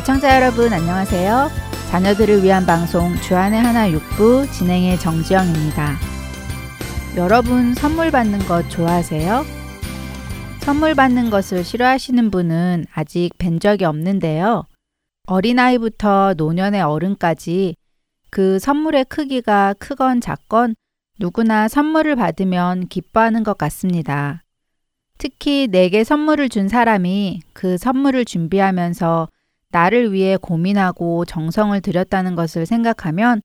애청자 여러분 안녕하세요. 자녀들을 위한 방송 주안의 하나 육부 진행의 정지영입니다. 여러분 선물 받는 것 좋아하세요? 선물 받는 것을 싫어하시는 분은 아직 뵌 적이 없는데요. 어린아이부터 노년의 어른까지 그 선물의 크기가 크건 작건 누구나 선물을 받으면 기뻐하는 것 같습니다. 특히 내게 선물을 준 사람이 그 선물을 준비하면서 나를 위해 고민하고 정성을 들였다는 것을 생각하면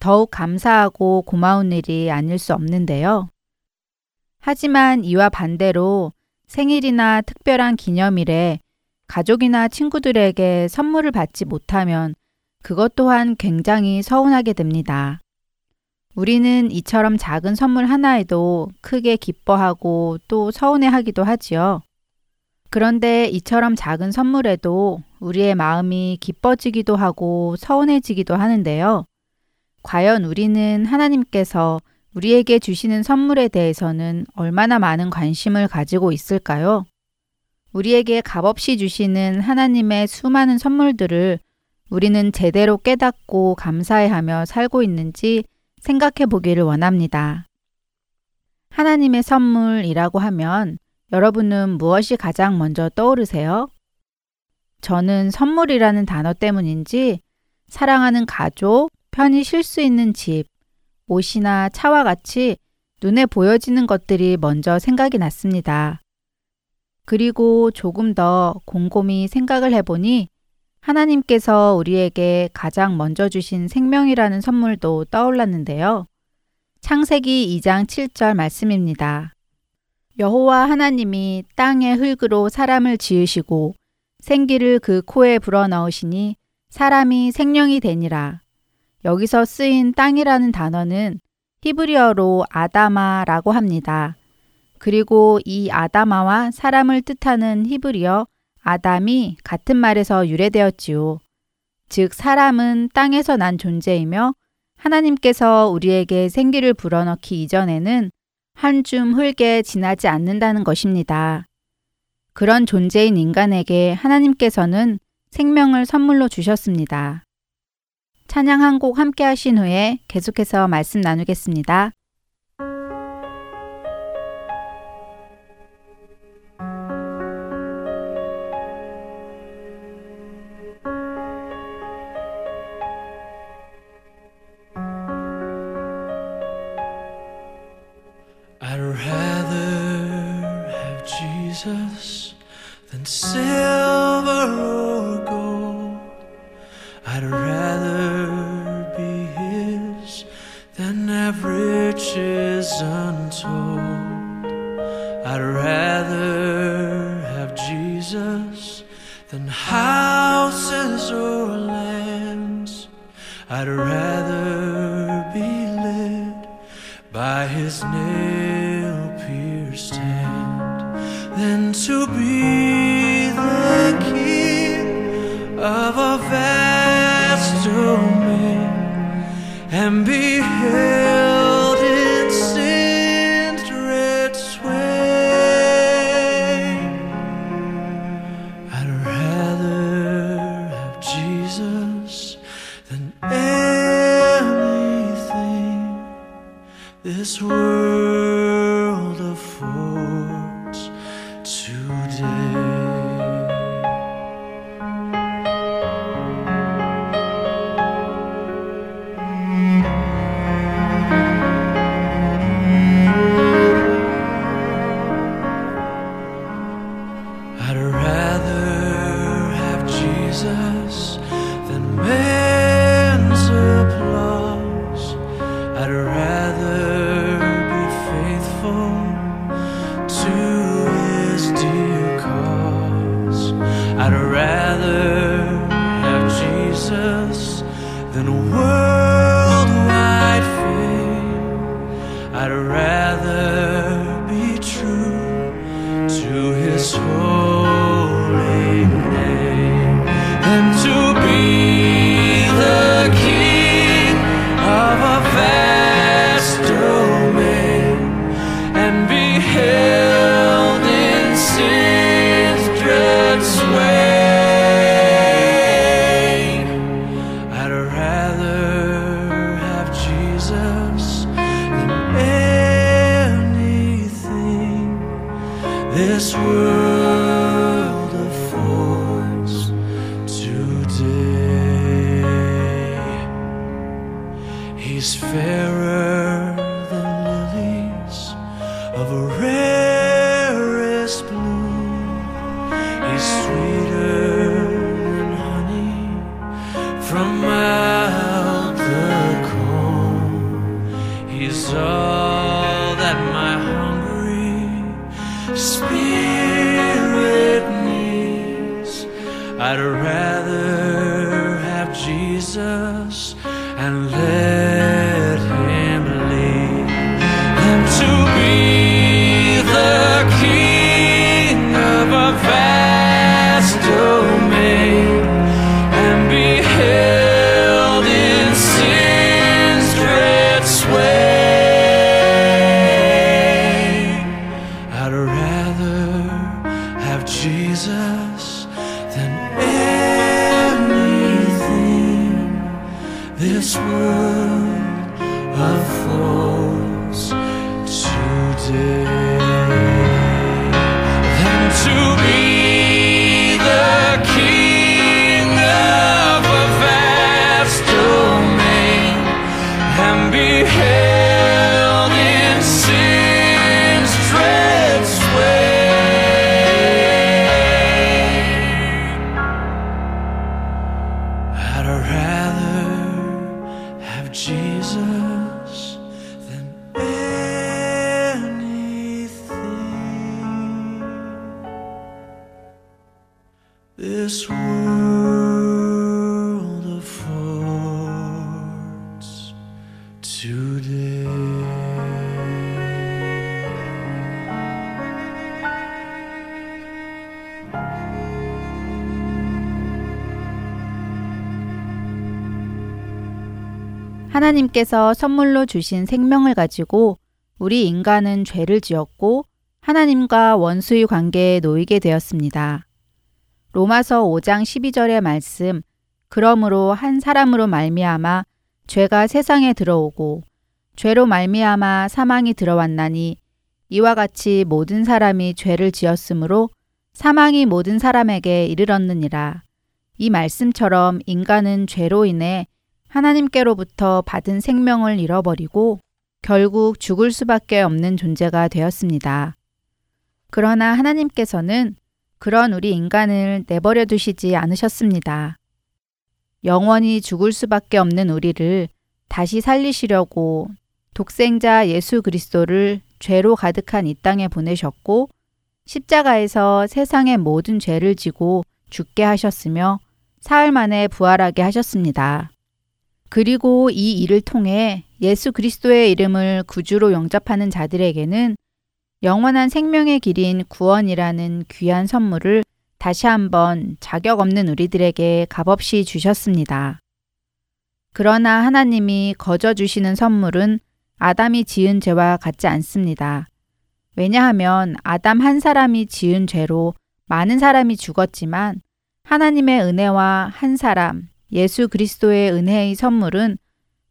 더욱 감사하고 고마운 일이 아닐 수 없는데요. 하지만 이와 반대로 생일이나 특별한 기념일에 가족이나 친구들에게 선물을 받지 못하면 그것 또한 굉장히 서운하게 됩니다. 우리는 이처럼 작은 선물 하나에도 크게 기뻐하고 또 서운해하기도 하지요. 그런데 이처럼 작은 선물에도 우리의 마음이 기뻐지기도 하고 서운해지기도 하는데요. 과연 우리는 하나님께서 우리에게 주시는 선물에 대해서는 얼마나 많은 관심을 가지고 있을까요? 우리에게 값없이 주시는 하나님의 수많은 선물들을 우리는 제대로 깨닫고 감사해하며 살고 있는지 생각해 보기를 원합니다. 하나님의 선물이라고 하면 여러분은 무엇이 가장 먼저 떠오르세요? 저는 선물이라는 단어 때문인지 사랑하는 가족, 편히 쉴 수 있는 집, 옷이나 차와 같이 눈에 보여지는 것들이 먼저 생각이 났습니다. 그리고 조금 더 곰곰이 생각을 해보니 하나님께서 우리에게 가장 먼저 주신 생명이라는 선물도 떠올랐는데요. 창세기 2장 7절 말씀입니다. 여호와 하나님이 땅의 흙으로 사람을 지으시고 생기를 그 코에 불어넣으시니 사람이 생명이 되니라. 여기서 쓰인 땅이라는 단어는 히브리어로 아다마라고 합니다. 그리고 이 아다마와 사람을 뜻하는 히브리어 아담이 같은 말에서 유래되었지요. 즉, 사람은 땅에서 난 존재이며 하나님께서 우리에게 생기를 불어넣기 이전에는 한 줌 흙에 지나지 않는다는 것입니다. 그런 존재인 인간에게 하나님께서는 생명을 선물로 주셨습니다. 찬양 한 곡 함께 하신 후에 계속해서 말씀 나누겠습니다. I'd rather 하나님께서 선물로 주신 생명을 가지고 우리 인간은 죄를 지었고 하나님과 원수의 관계에 놓이게 되었습니다. 로마서 5장 12절의 말씀 그러므로 한 사람으로 말미암아 죄가 세상에 들어오고 죄로 말미암아 사망이 들어왔나니 이와 같이 모든 사람이 죄를 지었으므로 사망이 모든 사람에게 이르렀느니라. 이 말씀처럼 인간은 죄로 인해 하나님께로부터 받은 생명을 잃어버리고 결국 죽을 수밖에 없는 존재가 되었습니다. 그러나 하나님께서는 그런 우리 인간을 내버려 두시지 않으셨습니다. 영원히 죽을 수밖에 없는 우리를 다시 살리시려고 독생자 예수 그리스도를 죄로 가득한 이 땅에 보내셨고 십자가에서 세상의 모든 죄를 지고 죽게 하셨으며 사흘 만에 부활하게 하셨습니다. 그리고 이 일을 통해 예수 그리스도의 이름을 구주로 영접하는 자들에게는 영원한 생명의 길인 구원이라는 귀한 선물을 다시 한번 자격 없는 우리들에게 값없이 주셨습니다. 그러나 하나님이 거저 주시는 선물은 아담이 지은 죄와 같지 않습니다. 왜냐하면 아담 한 사람이 지은 죄로 많은 사람이 죽었지만 하나님의 은혜와 한 사람, 예수 그리스도의 은혜의 선물은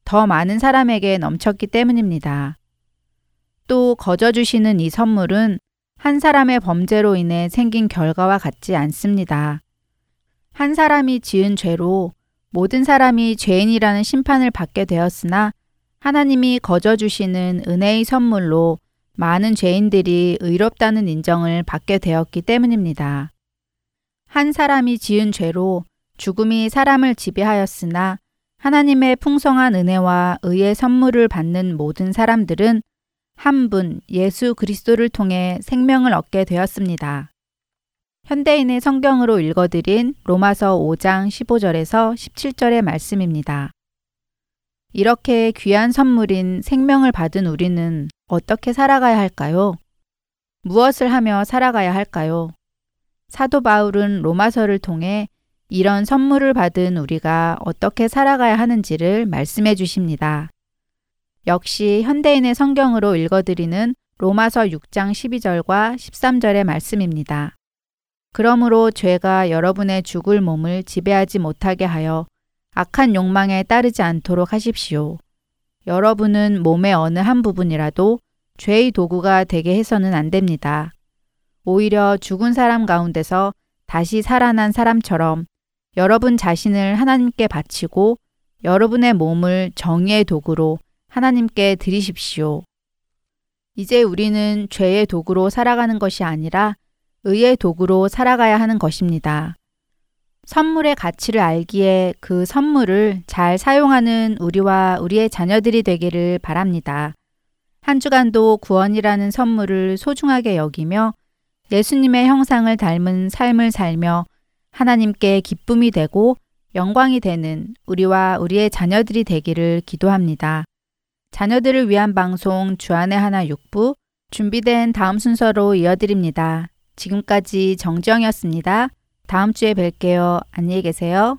더 많은 사람에게 넘쳤기 때문입니다. 또 거저 주시는 이 선물은 한 사람의 범죄로 인해 생긴 결과와 같지 않습니다. 한 사람이 지은 죄로 모든 사람이 죄인이라는 심판을 받게 되었으나 하나님이 거저 주시는 은혜의 선물로 많은 죄인들이 의롭다는 인정을 받게 되었기 때문입니다. 한 사람이 지은 죄로 죽음이 사람을 지배하였으나 하나님의 풍성한 은혜와 의의 선물을 받는 모든 사람들은 한 분 예수 그리스도를 통해 생명을 얻게 되었습니다. 현대인의 성경으로 읽어드린 로마서 5장 15절에서 17절의 말씀입니다. 이렇게 귀한 선물인 생명을 받은 우리는 어떻게 살아가야 할까요? 무엇을 하며 살아가야 할까요? 사도 바울은 로마서를 통해 이런 선물을 받은 우리가 어떻게 살아가야 하는지를 말씀해 주십니다. 역시 현대인의 성경으로 읽어드리는 로마서 6장 12절과 13절의 말씀입니다. 그러므로 죄가 여러분의 죽을 몸을 지배하지 못하게 하여 악한 욕망에 따르지 않도록 하십시오. 여러분은 몸의 어느 한 부분이라도 죄의 도구가 되게 해서는 안 됩니다. 오히려 죽은 사람 가운데서 다시 살아난 사람처럼 여러분 자신을 하나님께 바치고 여러분의 몸을 정의의 도구로 하나님께 드리십시오. 이제 우리는 죄의 도구로 살아가는 것이 아니라 의의 도구로 살아가야 하는 것입니다. 선물의 가치를 알기에 그 선물을 잘 사용하는 우리와 우리의 자녀들이 되기를 바랍니다. 한 주간도 구원이라는 선물을 소중하게 여기며 예수님의 형상을 닮은 삶을 살며 하나님께 기쁨이 되고 영광이 되는 우리와 우리의 자녀들이 되기를 기도합니다. 자녀들을 위한 방송 주안의 하나 육부 준비된 다음 순서로 이어드립니다. 지금까지 정정이었습니다. 다음 주에 뵐게요. 안녕히 계세요.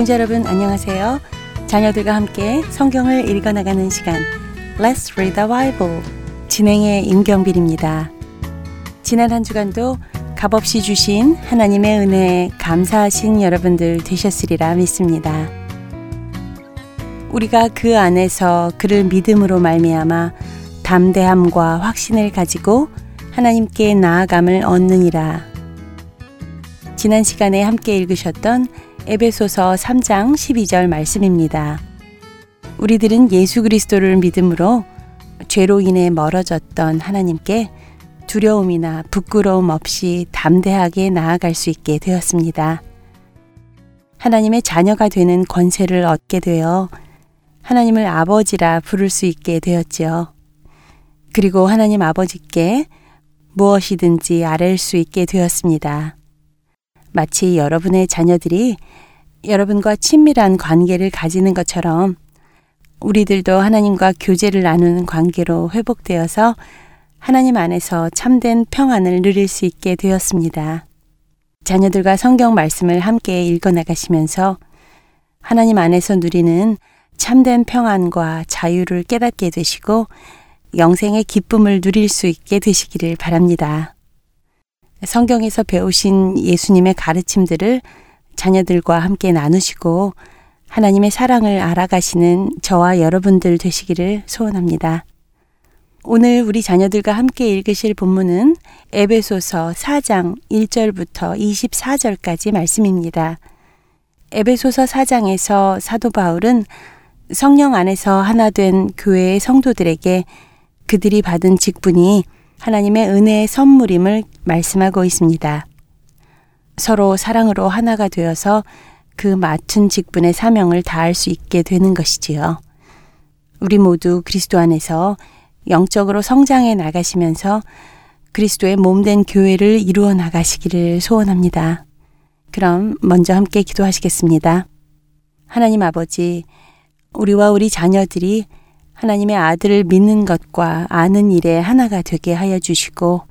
애청자 여러분 안녕하세요. 자녀들과 함께 성경을 읽어나가는 시간 Let's Read the Bible 진행의 임경빈입니다. 지난 한 주간도 값없이 주신 하나님의 은혜에 감사하신 여러분들 되셨으리라 믿습니다. 우리가 그 안에서 그를 믿음으로 말미암아 담대함과 확신을 가지고 하나님께 나아감을 얻느니라. 지난 시간에 함께 읽으셨던 에베소서 3장 12절 말씀입니다. 우리들은 예수 그리스도를 믿음으로 죄로 인해 멀어졌던 하나님께 두려움이나 부끄러움 없이 담대하게 나아갈 수 있게 되었습니다. 하나님의 자녀가 되는 권세를 얻게 되어 하나님을 아버지라 부를 수 있게 되었지요. 그리고 하나님 아버지께 무엇이든지 아랠 수 있게 되었습니다. 마치 여러분의 자녀들이 여러분과 친밀한 관계를 가지는 것처럼 우리들도 하나님과 교제를 나누는 관계로 회복되어서 하나님 안에서 참된 평안을 누릴 수 있게 되었습니다. 자녀들과 성경 말씀을 함께 읽어 나가시면서 하나님 안에서 누리는 참된 평안과 자유를 깨닫게 되시고 영생의 기쁨을 누릴 수 있게 되시기를 바랍니다. 성경에서 배우신 예수님의 가르침들을 자녀들과 함께 나누시고 하나님의 사랑을 알아가시는 저와 여러분들 되시기를 소원합니다. 오늘 우리 자녀들과 함께 읽으실 본문은 에베소서 4장 1절부터 24절까지 말씀입니다. 에베소서 4장에서 사도 바울은 성령 안에서 하나 된 교회의 성도들에게 그들이 받은 직분이 하나님의 은혜의 선물임을 말씀하고 있습니다. 서로 사랑으로 하나가 되어서 그 맡은 직분의 사명을 다할 수 있게 되는 것이지요. 우리 모두 그리스도 안에서 영적으로 성장해 나가시면서 그리스도의 몸된 교회를 이루어 나가시기를 소원합니다. 그럼 먼저 함께 기도하시겠습니다. 하나님 아버지, 우리와 우리 자녀들이 하나님의 아들을 믿는 것과 아는 일에 하나가 되게 하여 주시고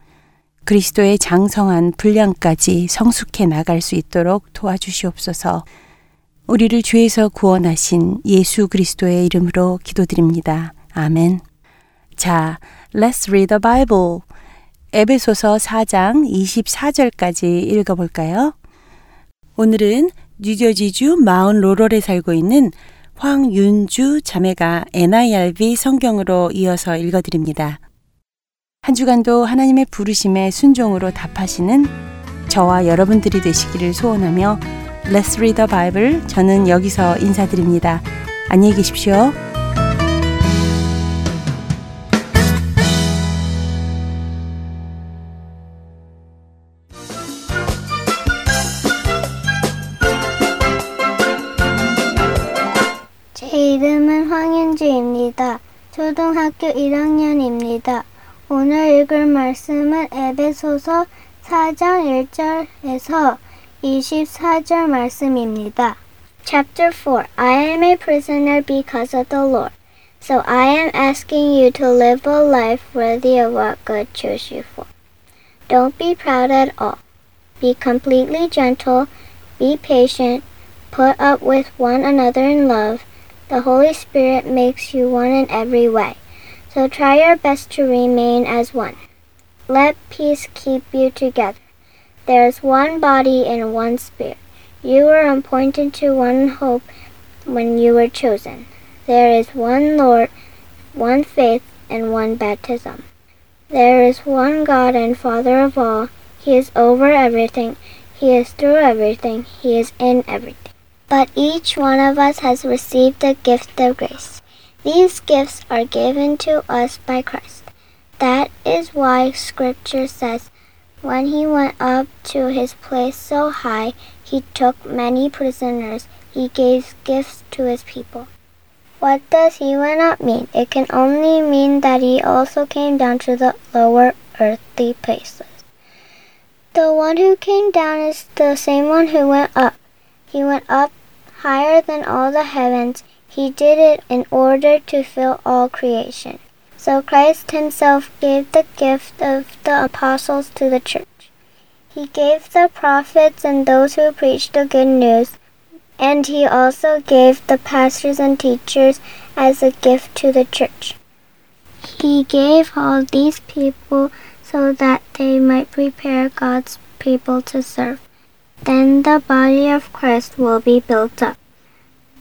그리스도의 장성한 분량까지 성숙해 나갈 수 있도록 도와주시옵소서. 우리를 죄에서 구원하신 예수 그리스도의 이름으로 기도드립니다. 아멘. 자, let's read the Bible. 에베소서 4장 24절까지 읽어볼까요? 오늘은 뉴저지주 마운 로럴에 살고 있는 황윤주 자매가 NIRV 성경으로 이어서 읽어드립니다. 한 주간도 하나님의 부르심에 순종으로 답하시는 저와 여러분들이 되시기를 소원하며 Let's Read the Bible 저는 여기서 인사드립니다. 안녕히 계십시오. 황윤주입니다. 초등학교 1학년입니다. 오늘 읽을 말씀은 에베소서 4장 1절에서 24절 말씀입니다. Chapter 4 I am a prisoner because of the Lord. So I am asking you to live a life worthy of what God chose you for. Don't be proud at all. Be completely gentle. Be patient. Put up with one another in love. The Holy Spirit makes you one in every way. So try your best to remain as one. Let peace keep you together. There is one body and one spirit. You were appointed to one hope when you were chosen. There is one Lord, one faith, and one baptism. There is one God and Father of all. He is over everything. He is through everything. He is in everything. But each one of us has received the gift of grace. These gifts are given to us by Christ. That is why Scripture says, When he went up to his place so high, he took many prisoners. He gave gifts to his people. What does he went up mean? It can only mean that he also came down to the lower earthly places. The one who came down is the same one who went up. He went up higher than all the heavens. He did it in order to fill all creation. So Christ himself gave the gift of the apostles to the church. He gave the prophets and those who preach the good news, and he also gave the pastors and teachers as a gift to the church. He gave all these people so that they might prepare God's people to serve. Then the body of Christ will be built up.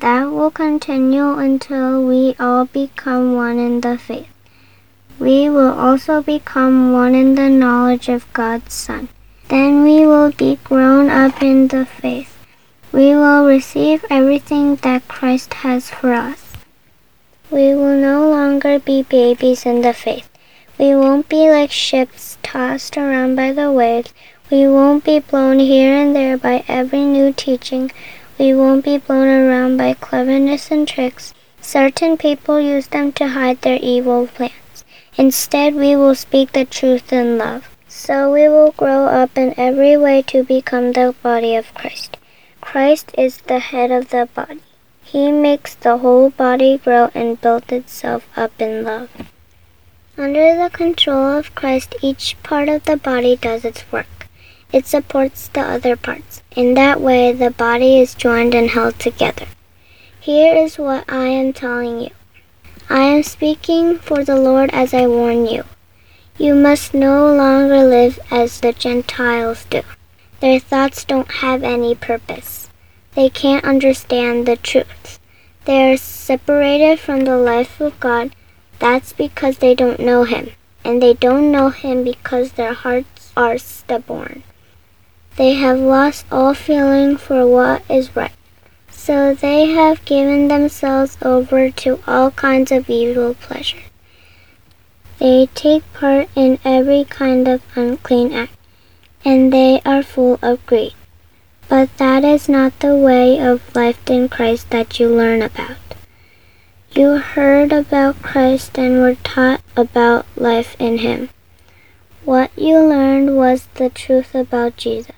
That will continue until we all become one in the faith. We will also become one in the knowledge of God's Son. Then we will be grown up in the faith. We will receive everything that Christ has for us. We will no longer be babies in the faith. We won't be like ships tossed around by the waves. We won't be blown here and there by every new teaching. We won't be blown around by cleverness and tricks. Certain people use them to hide their evil plans. Instead, we will speak the truth in love. So we will grow up in every way to become the body of Christ. Christ is the head of the body. He makes the whole body grow and build itself up in love. Under the control of Christ, each part of the body does its work. It supports the other parts. In that way, the body is joined and held together. Here is what I am telling you. I am speaking for the Lord as I warn you. You must no longer live as the Gentiles do. Their thoughts don't have any purpose. They can't understand the truth. They are separated from the life of God. That's because they don't know Him. And they don't know Him because their hearts are stubborn. They have lost all feeling for what is right. So they have given themselves over to all kinds of evil pleasure. They take part in every kind of unclean act, and they are full of greed. But that is not the way of life in Christ that you learn about. You heard about Christ and were taught about life in Him. What you learned was the truth about Jesus.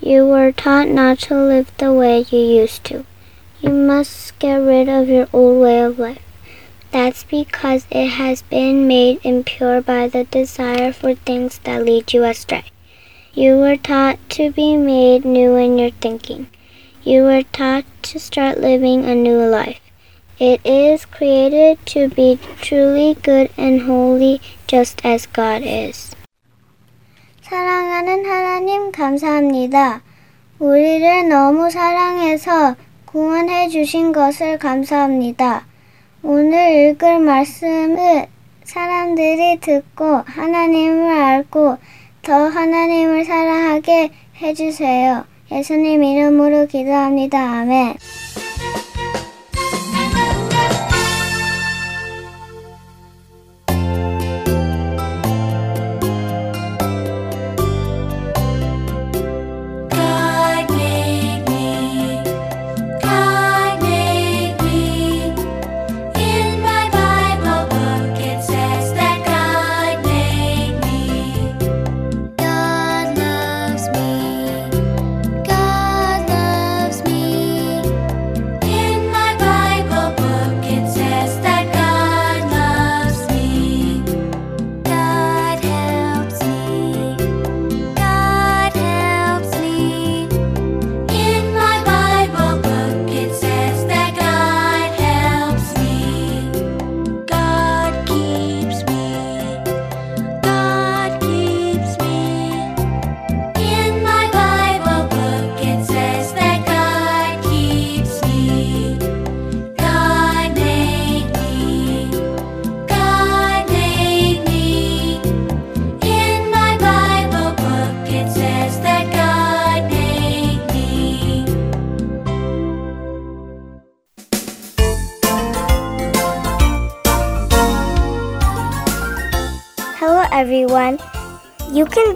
You were taught not to live the way you used to. You must get rid of your old way of life. That's because it has been made impure by the desire for things that lead you astray. You were taught to be made new in your thinking. You were taught to start living a new life. It is created to be truly good and holy just as God is. 사랑하는 하나님 감사합니다. 우리를 너무 사랑해서 구원해 주신 것을 감사합니다. 오늘 읽을 말씀을 사람들이 듣고 하나님을 알고 더 하나님을 사랑하게 해주세요. 예수님 이름으로 기도합니다. 아멘.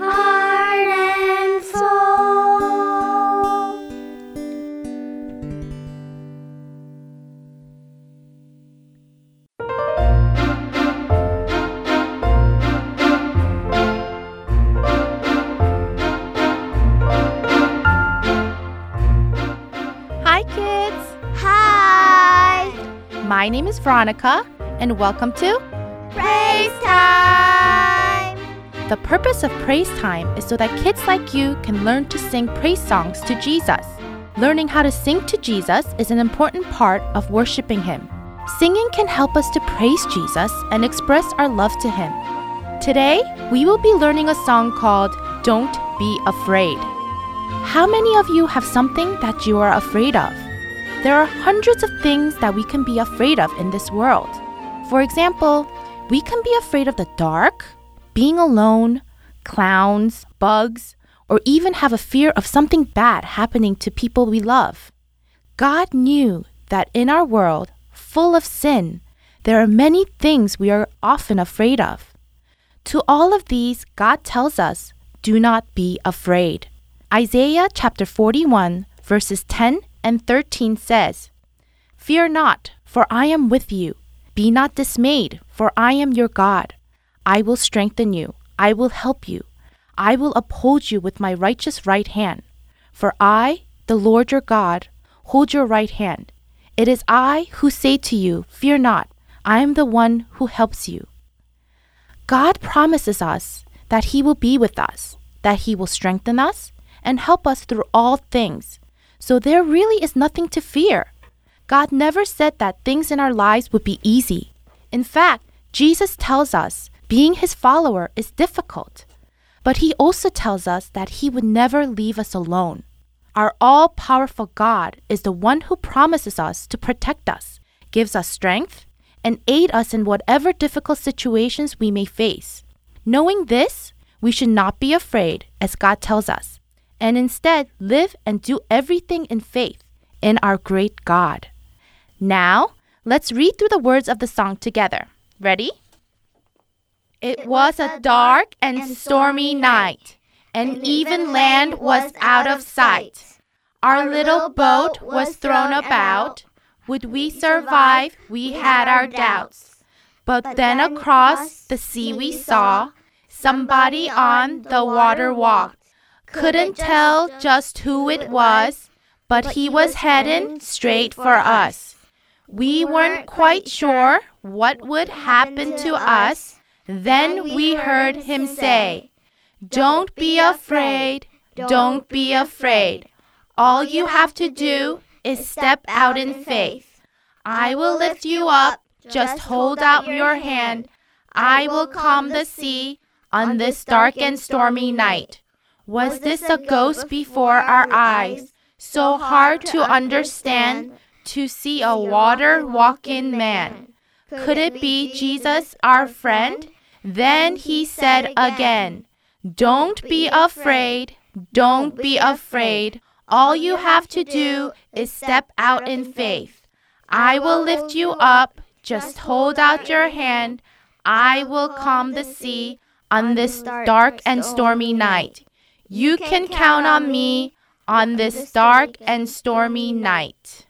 아랜소 Hi kids! Hi! My name is Veronica and welcome to Praise time! The purpose of Praise Time is so that kids like you can learn to sing praise songs to Jesus. Learning how to sing to Jesus is an important part of worshiping Him. Singing can help us to praise Jesus and express our love to Him. Today, we will be learning a song called Don't Be Afraid. How many of you have something that you are afraid of? There are hundreds of things that we can be afraid of in this world. For example, we can be afraid of the dark, being alone, clowns, bugs, or even have a fear of something bad happening to people we love. God knew that in our world full of sin, there are many things we are often afraid of. To all of these, God tells us, do not be afraid. Isaiah chapter 41, verses 10 and 13 says, Fear not, for I am with you. Be not dismayed, for I am your God. I will strengthen you. I will help you. I will uphold you with my righteous right hand. For I, the Lord your God, hold your right hand. It is I who say to you, Fear not. I am the one who helps you. God promises us that He will be with us, that He will strengthen us, and help us through all things. So there really is nothing to fear. God never said that things in our lives would be easy. In fact, Jesus tells us being His follower is difficult. But He also tells us that He would never leave us alone. Our all powerful God is the one who promises us to protect us, gives us strength, and aid us in whatever difficult situations we may face. Knowing this, we should not be afraid, as God tells us, and instead live and do everything in faith in our great God. Now, let's read through the words of the song together. Ready? It was a dark and stormy night, and even land was out of sight. Our little boat was thrown about. Would we survive? We had our doubts. But then across the sea we saw somebody on the water walked. Couldn't tell just who it was, but he was heading straight for us. We weren't quite sure what would happen to us. Then we heard him say, Don't be afraid, don't be afraid. All you have to do is step out in faith. I will lift you up, just hold out your hand. I will calm the sea on this dark and stormy night. Was this a ghost before our eyes? So hard to understand to see a water walking man. Could it be Jesus, our friend? Then he said again, Don't be afraid, don't be afraid. All you have to do is step out in faith. I will lift you up, just hold out your hand. I will calm the sea on this dark and stormy night. You can count on me on this dark and stormy night.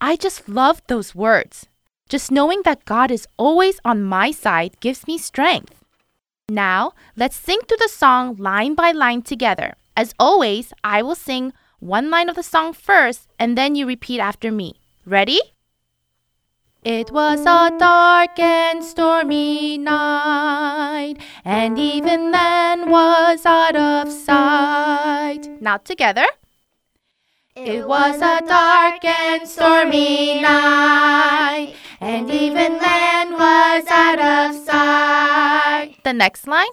I just love those words. Just knowing that God is always on my side gives me strength. Now, let's sing through the song line by line together. As always, I will sing one line of the song first and then you repeat after me. Ready? It was a dark and stormy night, and even then was out of sight. Now together. It was a dark and stormy night, and even then was out of sight. The next line.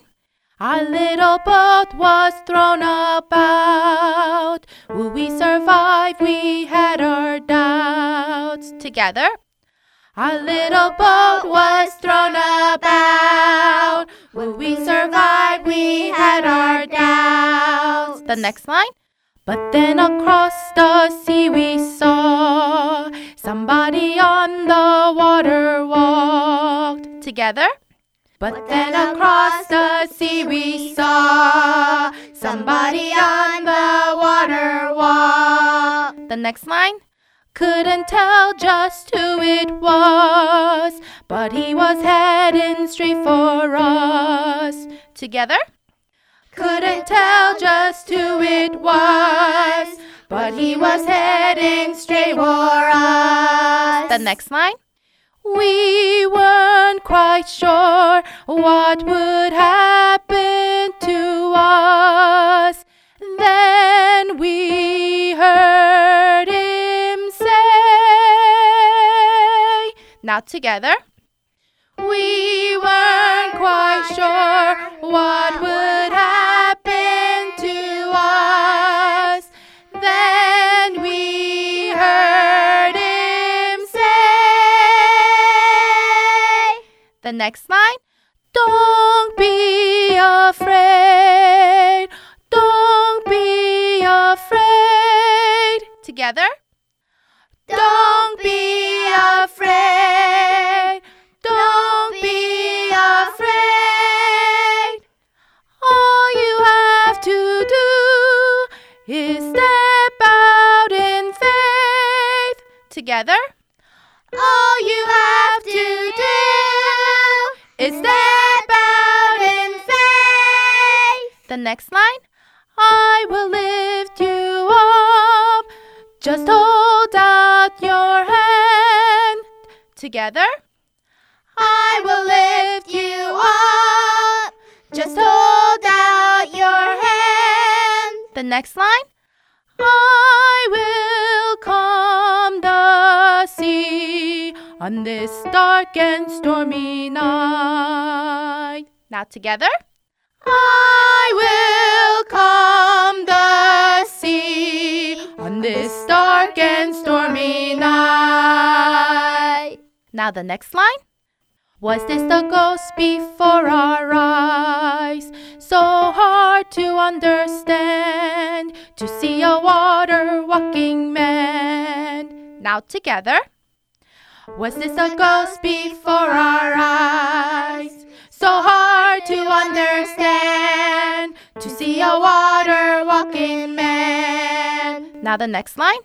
Our little boat was thrown about. Will we survive? We had our doubts. Together. Our little boat was thrown about. Will we survive? We had our doubts. The next line. But then across the sea we saw somebody on the water walked. Together. But then across the sea we saw somebody on the water walk. The next line. Couldn't tell just who it was, but he was heading straight for us. Together? Couldn't tell just who it was, but he was heading straight for us. The next line. We weren't quite sure what would happen to us. Then we heard him say, Now together. We weren't quite sure what would happen The next line, Don't be afraid. Don't be afraid. Together. Don't be afraid. Next line. I will lift you up. Just hold out your hand. Together. I will lift you up. Just hold out your hand. The next line. I will calm the sea on this dark and stormy night. Now together. I will calm the sea on this dark and stormy night. Now the next line. Was this the ghost before our eyes? So hard to understand to see a water walking man. Now together. Was this a ghost before our eyes? So hard to understand to see a water walking man. Now the next line.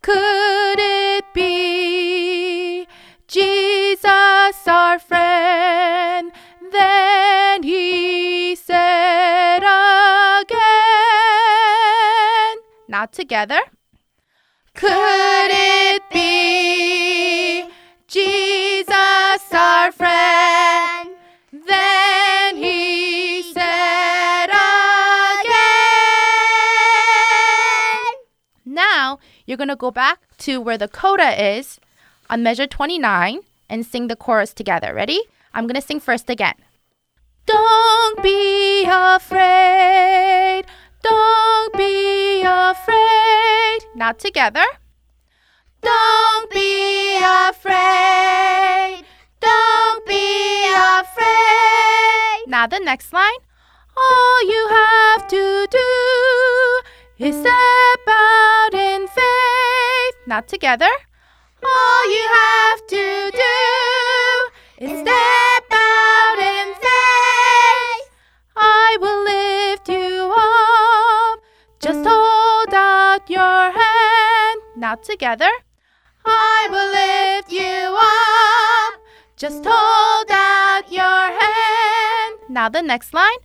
Could it be Jesus our friend? Then he said again. Now together. Could it be Jesus our friend? You're going to go back to where the coda is on measure 29 and sing the chorus together. Ready? I'm going to sing first again. Don't be afraid. Don't be afraid. Now together. Don't be afraid. Don't be afraid. Now the next line. All you have to do is in Now together. All you have to do is step out in faith. I will lift you up. Just hold out your hand. Now together. I will lift you up. Just hold out your hand. Now the next line.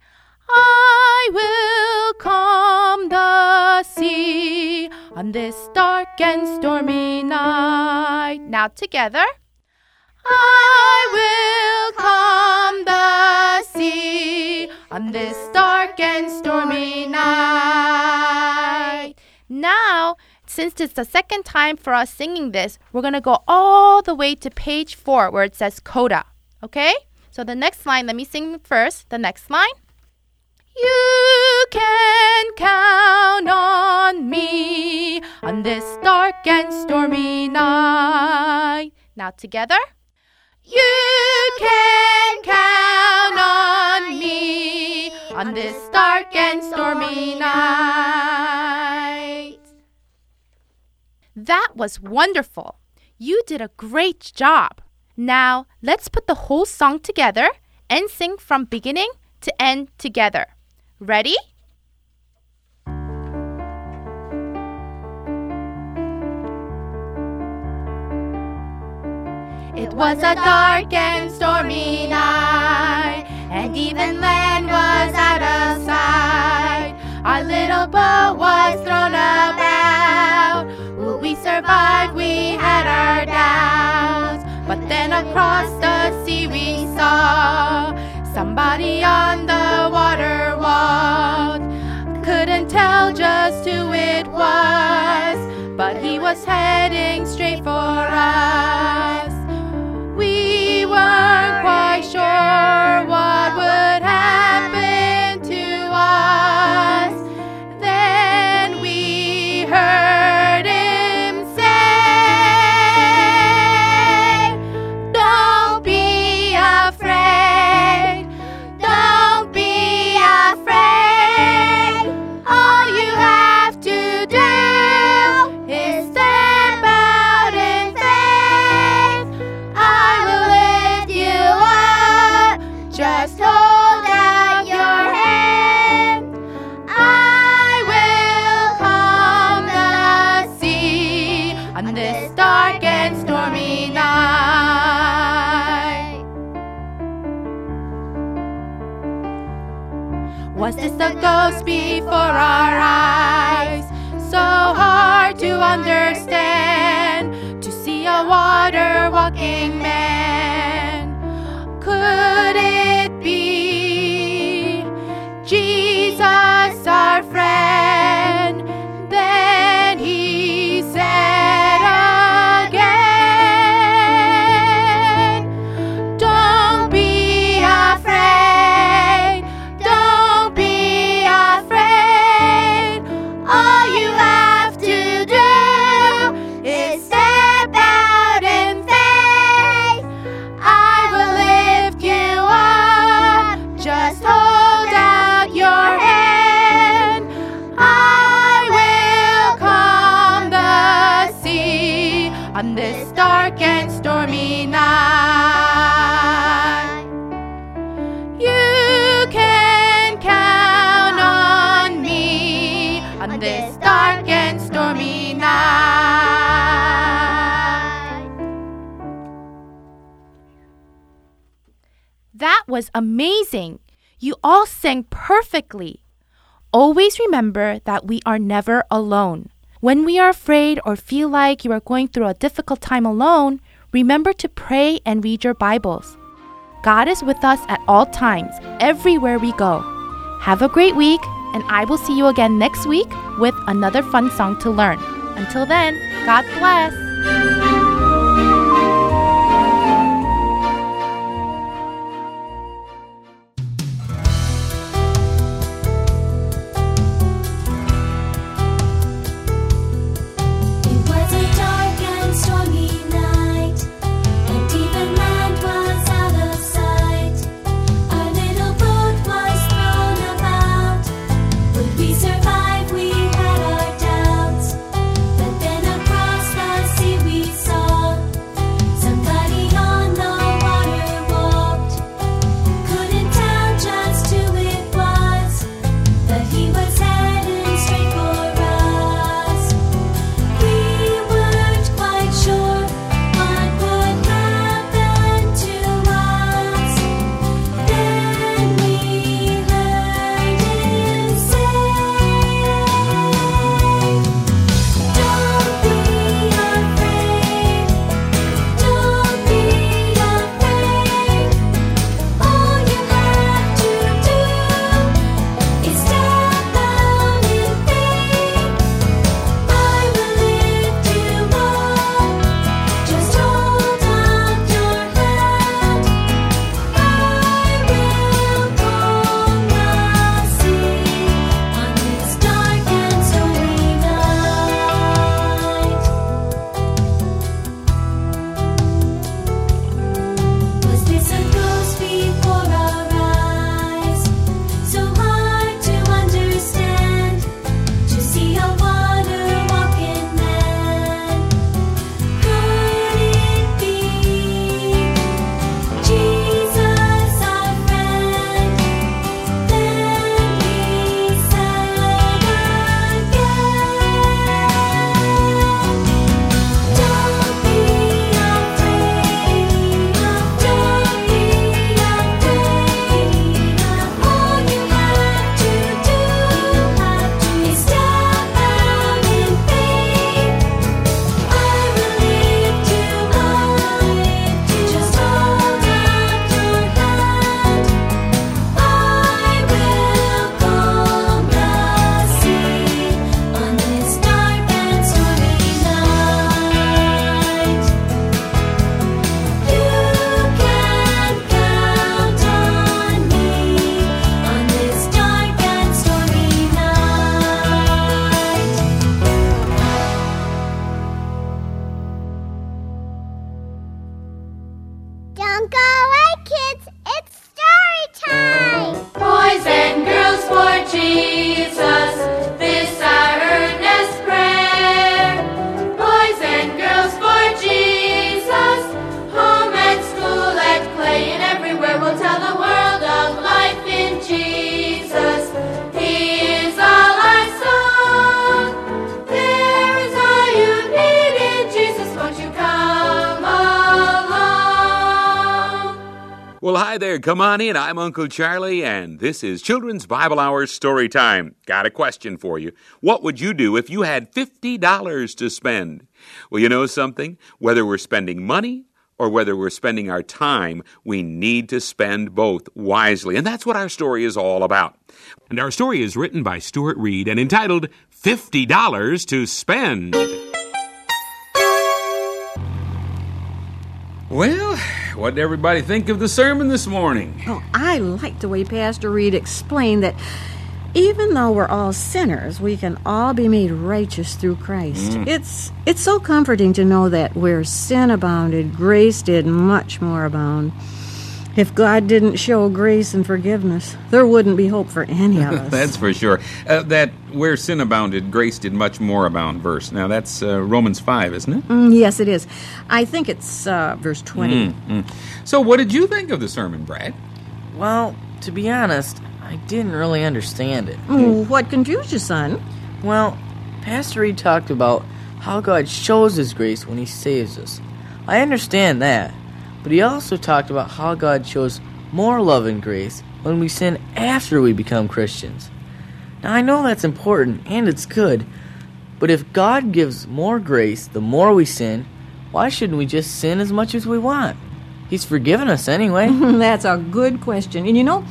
I will calm the sea on this dark and stormy night. Now together. I will calm the sea on this dark and stormy night. Now, since it's the second time for us singing this, we're going to go all the way to page four where it says coda. Okay? So the next line, let me sing first. The next line. You can count on me on this dark and stormy night. Now together. You can count on me on this dark and stormy night. That was wonderful. You did a great job. Now, let's put the whole song together and sing from beginning to end together. Ready? It was a dark and stormy night, and even land was out of sight. Our little boat was thrown about. Will we survive? We had our doubts, but then. Then across the sea we saw somebody on the just who it was, but he was heading straight for us. We weren't quite sure what would Was this before our eyes? So hard to understand to see a water was amazing. You all sang perfectly. Always remember that we are never alone. When we are afraid or feel like you are going through a difficult time alone, remember to pray and read your Bibles. God is with us at all times, everywhere we go. Have a great week, and I will see you again next week with another fun song to learn. Until then, God bless. Come on in. I'm Uncle Charlie, and this is Children's Bible Hour Story Time. Got a question for you. What would you do if you had $50 to spend? Well, you know something? Whether we're spending money or whether we're spending our time, we need to spend both wisely. And that's what our story is all about. And our story is written by Stuart Reed and entitled $50 to Spend. Well, what did everybody think of the sermon this morning? Oh, I like the way Pastor Reed explained that even though we're all sinners, we can all be made righteous through Christ. Mm. It's it's so comforting to know that where sin abounded, grace did much more abound. If God didn't show grace and forgiveness, there wouldn't be hope for any of us. That's for sure. Uh, that where sin abounded, grace did much more abound verse. Now, that's uh, Romans 5, isn't it? Mm, yes, it is. I think it's uh, verse 20. So, what did you think of the sermon, Brad? Well, to be honest, I didn't really understand it. Oh, what confused you, son? Well, Pastor Reed talked about how God shows His grace when He saves us. I understand that, but he also talked about how God shows more love and grace when we sin after we become Christians. Now, I know that's important and it's good, but if God gives more grace the more we sin, why shouldn't we just sin as much as we want? He's forgiven us anyway. That's a good question. And you know,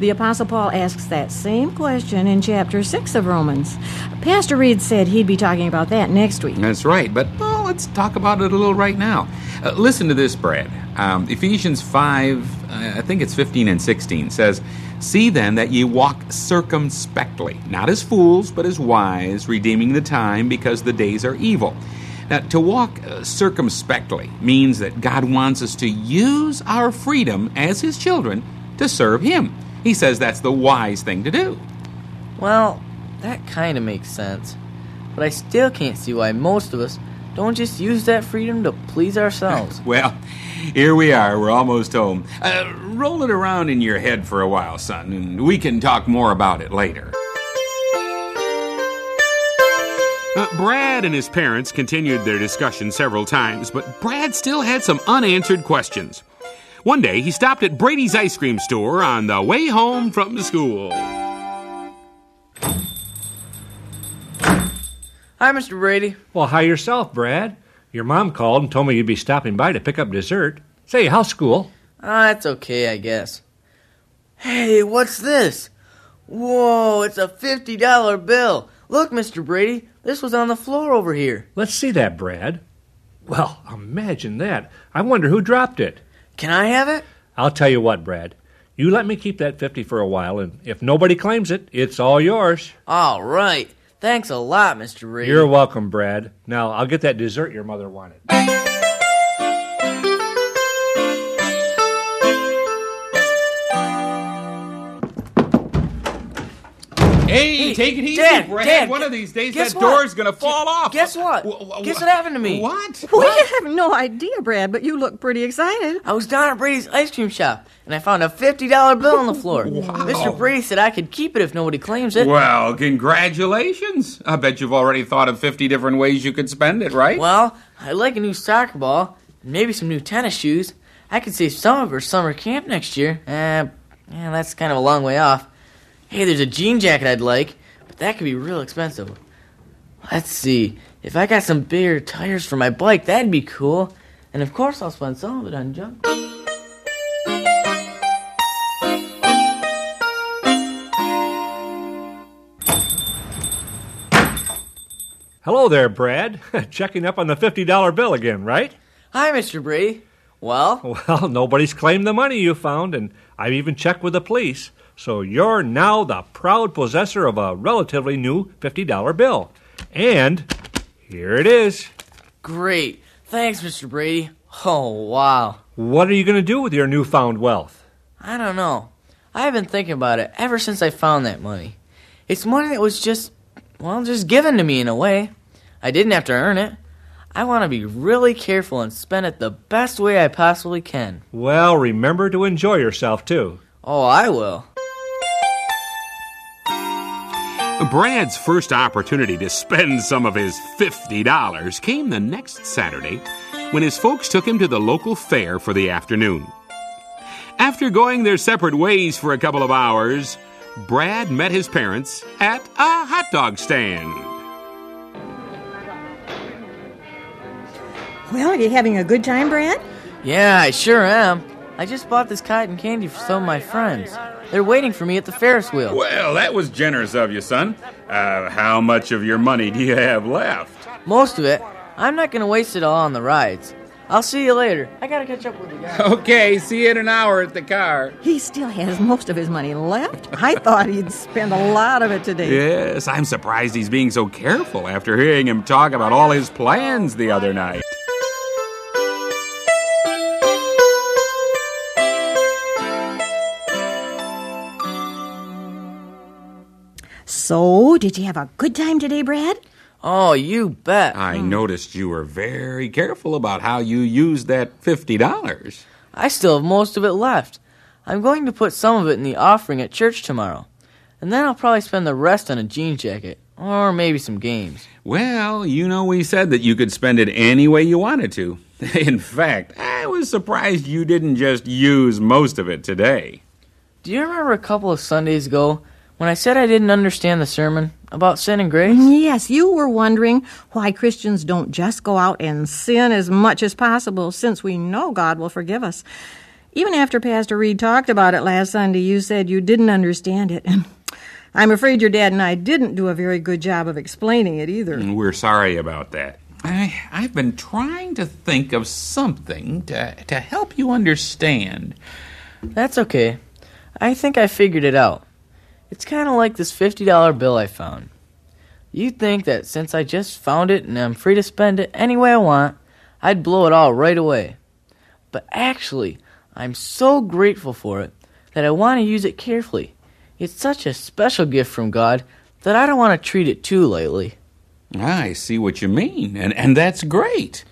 the Apostle Paul asks that same question in chapter 6 of Romans. Pastor Reed said he'd be talking about that next week. That's right, but well, let's talk about it a little right now. Uh, listen to this, Brad. Um, Ephesians 5, uh, I think it's 15 and 16, says, See then that ye walk circumspectly, not as fools, but as wise, redeeming the time, because the days are evil. Now, to walk uh, circumspectly means that God wants us to use our freedom as His children to serve Him. He says that's the wise thing to do. Well, that kind of makes sense. But I still can't see why most of us don't just use that freedom to please ourselves. Well, here we are. We're almost home. Uh, roll it around in your head for a while, son, and we can talk more about it later. Uh, Brad and his parents continued their discussion several times, but Brad still had some unanswered questions. One day, he stopped at Brady's ice cream store on the way home from school. Hi, Mr. Brady. Well, hi yourself, Brad. Your mom called and told me you'd be stopping by to pick up dessert. Say, how's school? Ah, it's okay, I guess. Hey, what's this? Whoa, it's a $50 bill. Look, Mr. Brady, this was on the floor over here. Let's see that, Brad. Well, imagine that. I wonder who dropped it. Can I have it? I'll tell you what, Brad. You let me keep that 50 for a while, and if nobody claims it, it's all yours. All right. Thanks a lot, Mr. Reed. You're welcome, Brad. Now, I'll get that dessert your mother wanted. Hey, take it easy, Dad, Brad. Dad, One gu- of these days, that what? door's gonna fall off. Guess what? Wh- wh- Guess what happened to me? What? We have no idea, Brad, but you look pretty excited. I was down at Brady's ice cream shop, and I found a $50 bill on the floor. Mr. Brady said I could keep it if nobody claims it. Well, congratulations. I bet you've already thought of 50 different ways you could spend it, right? Well, I'd like a new soccer ball, maybe some new tennis shoes. I could save some of for summer camp next year. Uh, yeah, that's kind of a long way off. Hey, there's a jean jacket I'd like, but that could be real expensive. Let's see. If I got some bigger tires for my bike, that'd be cool. And of course, I'll spend some of it on junk. Hello there, Brad. Checking up on the $50 bill again, right? Hi, Mr. Brady. Well, Well, nobody's claimed the money you found, and I've even checked with the police. So you're now the proud possessor of a relatively new $50 bill. And here it is. great. Thanks, Mr. Brady. Oh, wow. What are you going to do with your newfound wealth? I don't know. I've been thinking about it ever since I found that money. It's money that was just, well, just given to me in a way. I didn't have to earn it. I want to be really careful and spend it the best way I possibly can. Well, remember to enjoy yourself, too. Oh, I will. Brad's first opportunity to spend some of his $50 came the next Saturday when his folks took him to the local fair for the afternoon. After going their separate ways for a couple of hours, Brad met his parents at a hot dog stand. Well, are you having a good time, Brad? Yeah, I sure am. I just bought this cotton candy for some of my friends. They're waiting for me at the Ferris wheel. Well, that was generous of you, son. Uh, how much of your money do you have left? Most of it. I'm not going to waste it all on the rides. I'll see you later. I got to catch up with you guys. Okay, see you in an hour at the car. He still has most of his money left. I thought he'd spend a lot of it today. Yes, I'm surprised he's being so careful after hearing him talk about all his plans the other night. So, did you have a good time today, Brad? Oh, you bet. I hmm. noticed you were very careful about how you used that $50. I still have most of it left. I'm going to put some of it in the offering at church tomorrow. And then I'll probably spend the rest on a jean jacket. Or maybe some games. Well, you know, we said that you could spend it any way you wanted to. In fact, I was surprised you didn't just use most of it today. Do you remember a couple of Sundays ago when I said I didn't understand the sermon about sin and grace? Yes, you were wondering why Christians don't just go out and sin as much as possible since we know God will forgive us. Even after Pastor Reed talked about it last Sunday, you said you didn't understand it. And I'm afraid your dad and I didn't do a very good job of explaining it either. We're sorry about that. I, I've been trying to think of something to, to help you understand. That's okay. I think I figured it out. It's kind of like this $50 bill I found. You'd think that since I just found it and I'm free to spend it any way I want, I'd blow it all right away. But actually, I'm so grateful for it that I want to use it carefully. It's such a special gift from God that I don't want to treat it too lightly. I see what you mean, and, and that's great.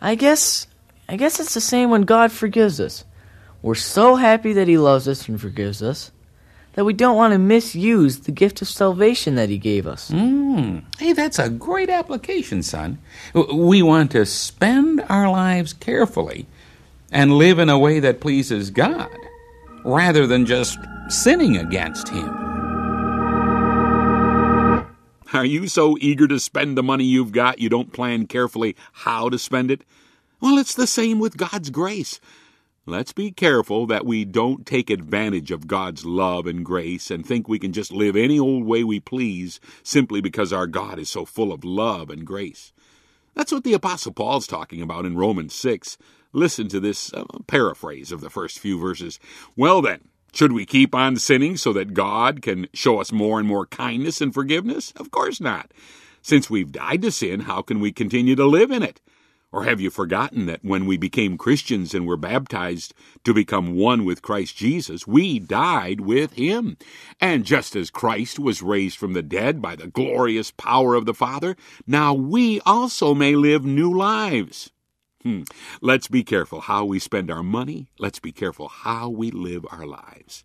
I guess I guess it's the same when God forgives us. We're so happy that he loves us and forgives us that we don't want to misuse the gift of salvation that he gave us. Mm. Hey, that's a great application, son. We want to spend our lives carefully and live in a way that pleases God rather than just sinning against Him. Are you so eager to spend the money you've got you don't plan carefully how to spend it? Well, it's the same with God's grace. Let's be careful that we don't take advantage of God's love and grace and think we can just live any old way we please simply because our God is so full of love and grace. That's what the Apostle Paul's talking about in Romans 6. Listen to this uh, paraphrase of the first few verses. Well, then, should we keep on sinning so that God can show us more and more kindness and forgiveness? Of course not. Since we've died to sin, how can we continue to live in it? Or have you forgotten that when we became Christians and were baptized to become one with Christ Jesus, we died with him? And just as Christ was raised from the dead by the glorious power of the Father, now we also may live new lives. Hmm. Let's be careful how we spend our money. Let's be careful how we live our lives.